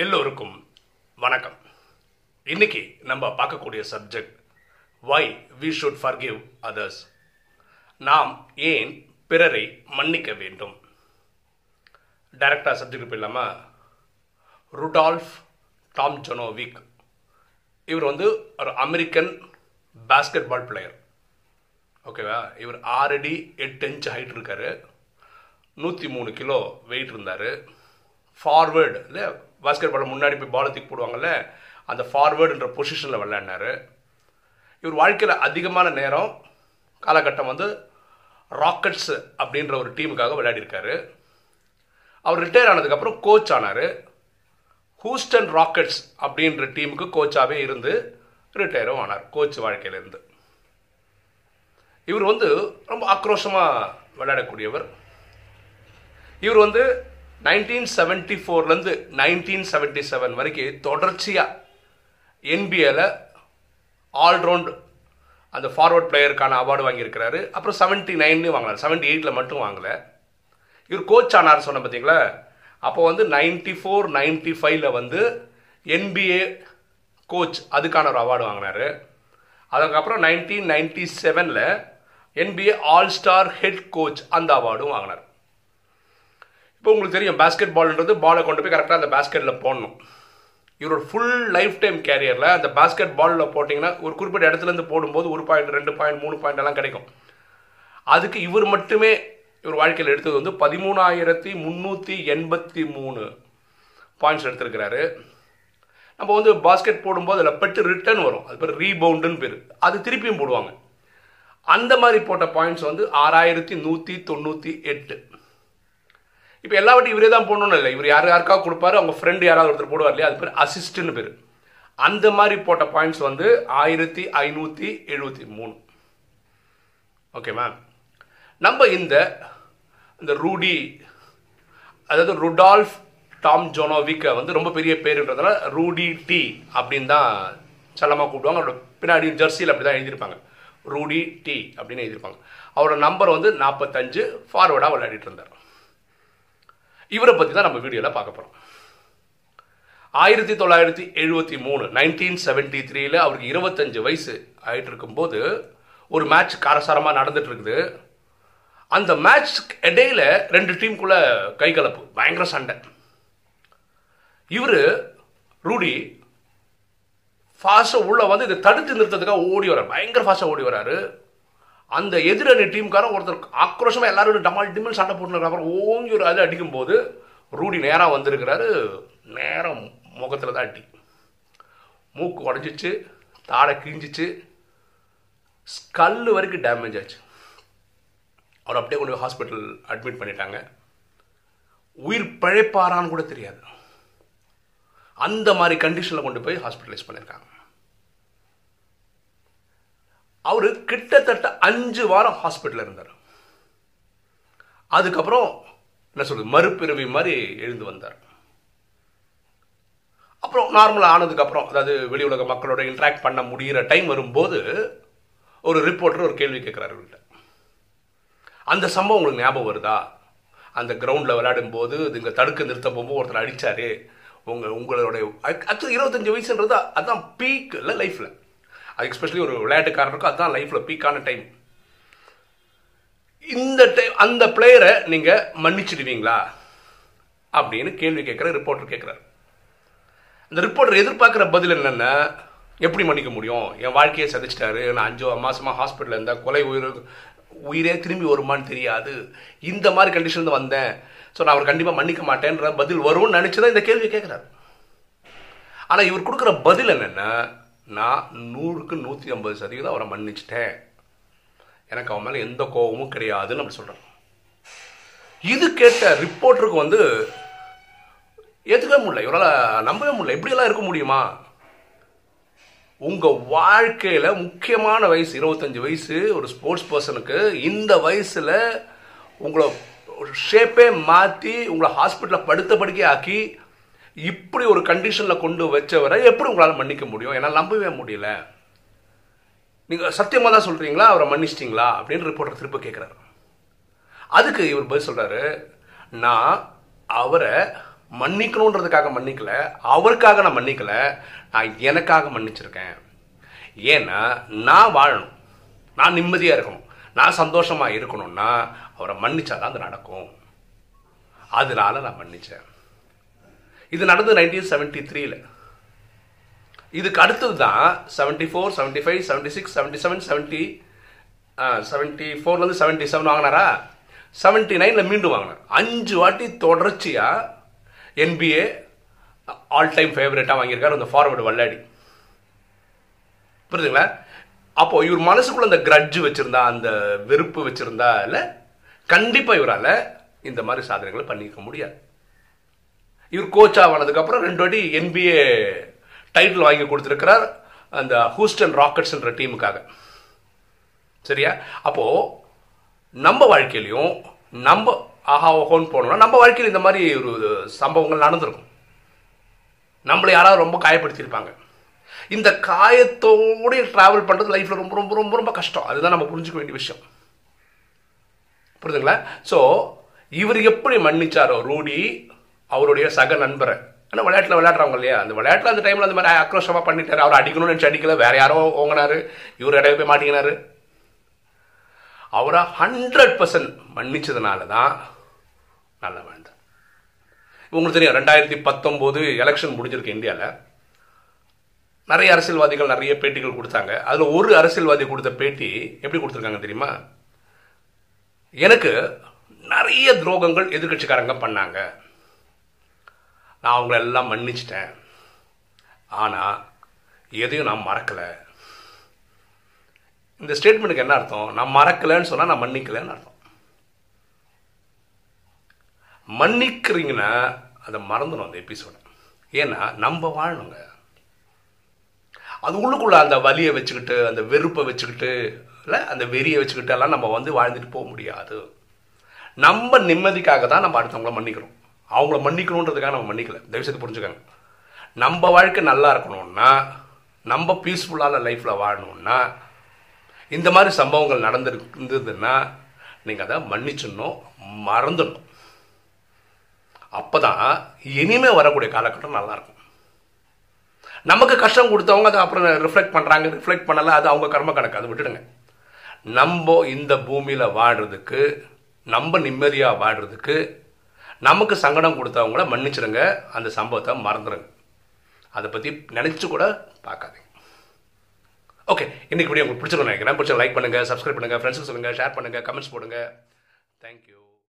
எல்லோருக்கும் வணக்கம். இன்னைக்கு நம்ம பார்க்கக்கூடிய subject why we should forgive others நாம் ஏன் பிறரை மன்னிக்க வேண்டும்? டைரக்டாக சப்ஜெக்ட் இல்லாமல் ருடால்ஃப் டாம் ஜொனோவிக் இவர் வந்து ஒரு அமெரிக்கன் பேஸ்கெட் பால் பிளேயர் ஓகேவா இவர் ஆறடி எட்டு இன்ச் ஹைட் இருக்காரு. நூற்றி மூணு கிலோ வெயிட் இருந்தார். ஃபார்வேர்டு இல்லை பாஸ்கெட் பால் முன்னாடி போய் பால் தூக்கி போடுவாங்கல்ல அந்த ஃபார்வேர்டுன்ற பொசிஷனில் விளையாடினார். இவர் வாழ்க்கையில் அதிகமான நேரம் காலகட்டம் வந்து ராக்கெட்ஸ் அப்படின்ற ஒரு டீமுக்காக விளையாடிருக்காரு அவர் ரிட்டையர் ஆனதுக்கப்புறம் கோச் ஆனார். ஹூஸ்டன் ராக்கெட்ஸ் அப்படின்ற டீமுக்கு கோச்சாகவே இருந்து ரிட்டையரும் ஆனார் கோச் வாழ்க்கையிலேருந்து இவர் வந்து ரொம்ப ஆக்ரோஷமாக விளையாடக்கூடியவர். இவர் வந்து நைன்டீன் செவன்டி ஃபோர்லேருந்து நைன்டீன் செவன்டி செவன் வரைக்கும் தொடர்ச்சியாக என்பிஏல ஆல்ரவுண்ட் அந்த ஃபார்வர்ட் பிளேயருக்கான அவார்டு வாங்கியிருக்கிறாரு. அப்புறம் செவன்ட்டி நைன்லேயும் வாங்கினார். செவன்ட்டி எயிட்டில் மட்டும் வாங்கலை. இவர் கோச் ஆனார் சொன்ன பார்த்தீங்களா அப்போ வந்து நைன்டி ஃபோர் நைன்டி ஃபைவ்ல வந்து என்பிஏ கோச் அதுக்கான ஒரு அவார்டு வாங்கினார். அதுக்கப்புறம் நைன்டீன் நைன்டி செவனில் NBA all star head coach அந்த அவார்டும் வாங்கினார். இப்போ உங்களுக்கு தெரியும் பேஸ்கெட் பால்ன்றது பாலை கொண்டு போய் கரெக்டாக அந்த பேஸ்கெட்டில் போடணும். இவரோட ஃபுல் லைஃப் டைம் கேரியரில் அந்த பேஸ்கெட் பாலில் போட்டிங்கன்னா ஒரு குறிப்பிட்ட இடத்துலேருந்து போடும்போது ஒரு பாயிண்ட் ரெண்டு பாயிண்ட் மூணு பாயிண்ட் எல்லாம் கிடைக்கும். அதுக்கு இவர் மட்டுமே இவர் வாழ்க்கையில் எடுத்தது வந்து பதிமூணாயிரத்தி முந்நூற்றி எண்பத்தி மூணு பாயிண்ட்ஸ் எடுத்திருக்கிறாரு. நம்ம வந்து பாஸ்கெட் போடும்போது அதில் பெட்டு ரிட்டர்ன் வரும். அது பேர் ரீபவுண்டுன்னு பேர். அது திருப்பியும் போடுவாங்க. அந்த மாதிரி போட்ட பாயிண்ட்ஸ் வந்து ஆறாயிரத்தி நூற்றி தொண்ணூற்றி எட்டு. இப்போ எல்லாவற்றையும் இவரே தான் போடணும்னு இல்லை. இவர் யார் யாருக்காக கொடுப்பாரு அவங்க ஃப்ரெண்டு யாராவது ஒருத்தர் போடுவார் இல்லையா? அது பேர் அசிஸ்ட்னு பேர். அந்த மாதிரி போட்ட பாயிண்ட்ஸ் வந்து ஆயிரத்தி ஐநூற்றி எழுபத்தி மூணு. ஓகே மேம் நம்ம இந்த இந்த ரூடி அதாவது ருடால்ஃப் டாம் ஜோனோவிக்கை வந்து ரொம்ப பெரிய பேருன்றதுனால ரூடி டி அப்படின்னு தான் செல்லமாக கூப்பிடுவாங்க. அவரோட பின்னாடி ஜெர்சியில் அப்படி தான் எழுதியிருப்பாங்க. ரூடி டி அப்படின்னு எழுதியிருப்பாங்க. அவரோட நம்பர் வந்து நாற்பத்தஞ்சு ஃபார்வர்டாக விளையாடிட்டு இருந்தார். இவரை பற்றி தான் நம்ம வீடியோவில் பார்க்க போகிறோம் ஆயிரத்தி தொள்ளாயிரத்தி எழுபத்தி மூணு நைன்டீன் செவன்டி த்ரீல அவருக்கு இருபத்தஞ்சு வயசு ஆகிட்டு இருக்கும்போது ஒரு மேட்ச் காரசாரமாக நடந்துட்டு இருக்குது அந்த மேட்ச் இடையில ரெண்டு டீமுக்குள்ள கை கலப்பு பயங்கர சண்டை. இவர் ரூடி ஃபாஸ்ட்டாக உள்ளே வந்து இதை தடுத்து நிறுத்ததுக்காக ஓடி வர்றார். பயங்கர ஃபாஸ்ட்டாக ஓடி வராரு அந்த எதிரணி டீம்காரன் ஒருத்தர் ஆக்ரோஷமாக எல்லாரும் டமால் டிமல் சண்டை போட்டுருக்காங்க ஓங்கி ஒரு அது அடிக்கும்போது ரூடி நேராக வந்திருக்கிறாரு. நேரம் முகத்தில் தான் அடி. மூக்கு உடஞ்சிச்சு தாடை கிழிஞ்சிச்சு. ஸ்கல்லு வரைக்கும் டேமேஜ் ஆச்சு. அவர் அப்படியே கொண்டு போய் ஹாஸ்பிட்டல் அட்மிட் பண்ணிட்டாங்க. உயிர் பிழைப்பாரான்னு கூட தெரியாது. அந்த மாதிரி கண்டிஷனில் கொண்டு போய் ஹாஸ்பிட்டலைஸ் பண்ணியிருக்காங்க அவர் கிட்டத்தட்ட அஞ்சு வாரம் ஹாஸ்பிட்டலில் இருந்தார். அதுக்கப்புறம் என்ன சொல்றது மறுபிறவி மாதிரி எழுந்து வந்தார். அப்புறம் நார்மலாக ஆனதுக்கப்புறம் அதாவது வெளி உலக மக்களோட இன்ட்ராக்ட் பண்ண முடிகிற டைம் வரும்போது ஒரு ரிப்போர்ட்டர் ஒரு கேள்வி கேட்குறாரு அவர்கிட்ட அந்த சம்பவம் உங்களுக்கு ஞாபகம் வருதா? அந்த கிரவுண்டில் விளையாடும் போது இங்கே தடுக்க நிறுத்த போகும்போது ஒருத்தர் அடித்தாரு உங்கள் உங்களுடைய ஆக்சுவலி இருபத்தஞ்சி வயசுன்றது அதுதான் பீக் இல்லை லைஃப்பில் அது எக்ஸ்பெஷலி ஒரு விளையாட்டுக்காரனுக்கும் அதுதான் லைஃப்பில் பீக்கான டைம் இந்த டைம் அந்த பிளேயரை நீங்கள் மன்னிச்சிடுவீங்களா? அப்படின்னு கேள்வி கேட்குற ரிப்போர்ட்டர் கேட்குறாரு. இந்த ரிப்போர்ட்டர் எதிர்பார்க்குற பதில் என்னென்னா எப்படி மன்னிக்க முடியும்? என் வாழ்க்கையை சதிச்சிட்டாரு நான் அஞ்சு மாதமாக ஹாஸ்பிட்டலில் இருந்தேன் கொலை உயிர் உயிரே திரும்பி வருமான்னு தெரியாது. இந்த மாதிரி கண்டிஷன் வந்தேன். ஸோ நான் அவர் கண்டிப்பாக மன்னிக்க மாட்டேன்ற பதில் வரும்னு நினச்சி தான் இந்த கேள்வி கேட்குறாரு. ஆனால் இவர் கொடுக்குற பதில் என்னென்னா நான் நூறுக்கு நூற்றி ஐம்பது சதவீதம் அவரை மன்னிச்சிட்டேன். எனக்கு அவன் மேலே எந்த கோபமும் கிடையாதுன்னு அப்படி சொல்கிறேன் இது கேட்ட ரிப்போர்ட்டருக்கு வந்து ஏற்றுக்கவே முடியல. இவரால் நம்பவே முடியல. இப்படியெல்லாம் இருக்க முடியுமா? உங்கள் வாழ்க்கையில் முக்கியமான வயசு இருபத்தஞ்சி வயசு ஒரு ஸ்போர்ட்ஸ் பர்சனுக்கு இந்த வயசில் உங்களை ஷேப்பே மாற்றி உங்களை ஹாஸ்பிட்டலில் படுத்த படுக்கை ஆக்கி இப்படி ஒரு கண்டிஷனில் கொண்டு வச்சவரை எப்படி உங்களால் மன்னிக்க முடியும்? என்னால் நம்பவே முடியல. நீங்கள் சத்தியமாக தான் சொல்கிறீங்களா அவரை மன்னிச்சிட்டிங்களா? அப்படின்னு ரிப்போர்ட்டர் திரும்ப கேட்குறாரு அதுக்கு இவர் பதில் சொல்கிறாரு நான் அவரை மன்னிக்கணுன்றதுக்காக மன்னிக்கல அவருக்காக நான் மன்னிக்கல நான் எனக்காக மன்னிச்சிருக்கேன். ஏன்னா நான் வாழணும். நான் நிம்மதியாக இருக்கணும். நான் சந்தோஷமாக இருக்கணும்னா அவரை மன்னிச்சாதான் அது நடக்கும். அதனால நான் மன்னிச்சேன். இது நடந்தது நைன்டீன் செவன்டி த்ரீல இதுக்கு அடுத்தது தான் seventy four seventy five seventy six seventy seven seventy seventy ஃபோர்லேருந்து seventy seven வாங்கினாரா? செவன்ட்டி நைனில் மீண்டும் வாங்கினார். அஞ்சு வாட்டி தொடர்ச்சியாக என்பிஏ ஆல் டைம் ஃபேவரட்டாக வாங்கியிருக்காரு அந்த ஃபார்வர்டு வல்லாடி. புரியுதுங்களா அப்போ இவர் மனசுக்குள்ள அந்த கிரட்ஜ் வச்சிருந்தா அந்த வெறுப்பு வச்சிருந்தா இல்லை கண்டிப்பாக இவரால் இந்த மாதிரி சாதனைகளை பண்ணிக்க முடியாது. இவர் கோச் ஆனதுக்கப்புறம் ரெண்டு வாட்டி என்பிஏ டைட்டில் வாங்கி கொடுத்துருக்கிறார் அந்த ஹூஸ்டன் ராக்கெட்ஸ்ன்ற டீமுக்காக சரியா? அப்போது நம்ம வாழ்க்கையிலையும் நம்ம ஆஹா ஓஹோன்னு போனோம்னா நம்ம வாழ்க்கையில் இந்த மாதிரி ஒரு சம்பவங்கள் நடந்திருக்கும். நம்மளை யாராவது ரொம்ப காயப்படுத்தியிருப்பாங்க. இந்த காயத்தோடு ட்ராவல் பண்ணுறது லைஃப்பில் ரொம்ப ரொம்ப ரொம்ப ரொம்ப கஷ்டம். அதுதான் நம்ம புரிஞ்சுக்க வேண்டிய விஷயம். புரியுதுங்களா ஸோ இவர் எப்படி மன்னிச்சாரோ ரூடி அவருடைய சக நண்பரை. ஆனால் விளையாட்டில் விளையாடுறவங்க இல்லையா? அந்த விளையாட்டில் அந்த டைமில் அந்த மாதிரி ஆக்ரோஷமாக பண்ணிட்டார். அவர் அடிக்கணும்னு நினச்சி அடிக்கல. வேற யாரோ ஓங்கினார். இவர் இடையில போய் மாட்டிக்கினார். அவரை ஹண்ட்ரட் பர்சன்ட் மன்னிச்சதுனால தான் நல்ல வேண்டாம் உங்களுக்கு தெரியும் ரெண்டாயிரத்தி பத்தொம்போது எலெக்ஷன் முடிஞ்சிருக்கு இந்தியாவில் நிறைய அரசியல்வாதிகள் நிறைய பேட்டிகள் கொடுத்தாங்க. அதில் ஒரு அரசியல்வாதி கொடுத்த பேட்டி எப்படி கொடுத்துருக்காங்க தெரியுமா? எனக்கு நிறைய துரோகங்கள் எதிர்கட்சிக்காரங்க பண்ணாங்க. நான் அவங்கள எல்லாம் மன்னிச்சிட்டேன். ஆனால் எதையும் நான் மறக்கலை. இந்த ஸ்டேட்மெண்ட்டுக்கு என்ன அர்த்தம்? நான் மறக்கலைன்னு சொன்னால் நான் மன்னிக்கலைன்னு அர்த்தம். மன்னிக்கிறீங்கன்னா அதை மறந்துடும் அந்த எபிசோட ஏன்னா நம்ம வாழணுங்க. அது உள்ளுக்குள்ள அந்த வலியை வச்சுக்கிட்டு அந்த வெறுப்பை வச்சுக்கிட்டு இல்லை அந்த வெறியை வச்சுக்கிட்டு எல்லாம் நம்ம வந்து வாழ்ந்துட்டு போக முடியாது. நம்ம நிம்மதிக்காக தான் நம்ம அடுத்தவங்கள மன்னிக்கிறோம். அவங்கள மன்னிக்கணுன்றதுக்காக நம்ம மன்னிக்கல. தயவுசெய்து புரிஞ்சுக்கோங்க. நம்ம வாழ்க்கை நல்லா இருக்கணும்னா நம்ம பீஸ்ஃபுல்லான லைஃப்பில் வாழணும்னா இந்த மாதிரி சம்பவங்கள் நடந்திருந்ததுன்னா நீங்கள் அதை மன்னிச்சிடணும் மறந்துடணும். அப்போ தான் இனிமேல் வரக்கூடிய காலகட்டம் நல்லாயிருக்கும் நமக்கு கஷ்டம் கொடுத்தவங்க அதை அப்புறம் ரிஃப்ளெக்ட் பண்ணுறாங்க ரிஃப்ளெக்ட் பண்ணலை அது அவங்க கர்ம கணக்கு அதை விட்டுடுங்க. நம்ம இந்த பூமியில் வாடுறதுக்கு நம்ம நிம்மதியாக வாடுறதுக்கு நமக்கு சங்கடம் கொடுத்தவங்கள மன்னிச்சிடுங்க அந்த சம்பவத்தை மறந்துடுங்க அதை பற்றி நினச்சி கூட பார்க்காதீங்க. ஓகே இன்னைக்கு வீடியோ உங்களுக்கு பிடிச்சிருக்கோம் நினைக்கிறேன். பிடிச்ச லைக் பண்ணுங்கள் சப்ஸ்கிரைப் பண்ணுங்கள் ஃப்ரெண்ட்ஸுக்கு சொல்லுங்கள் ஷேர் பண்ணுங்கள் கமெண்ட்ஸ் போடுங்க. தேங்க்யூ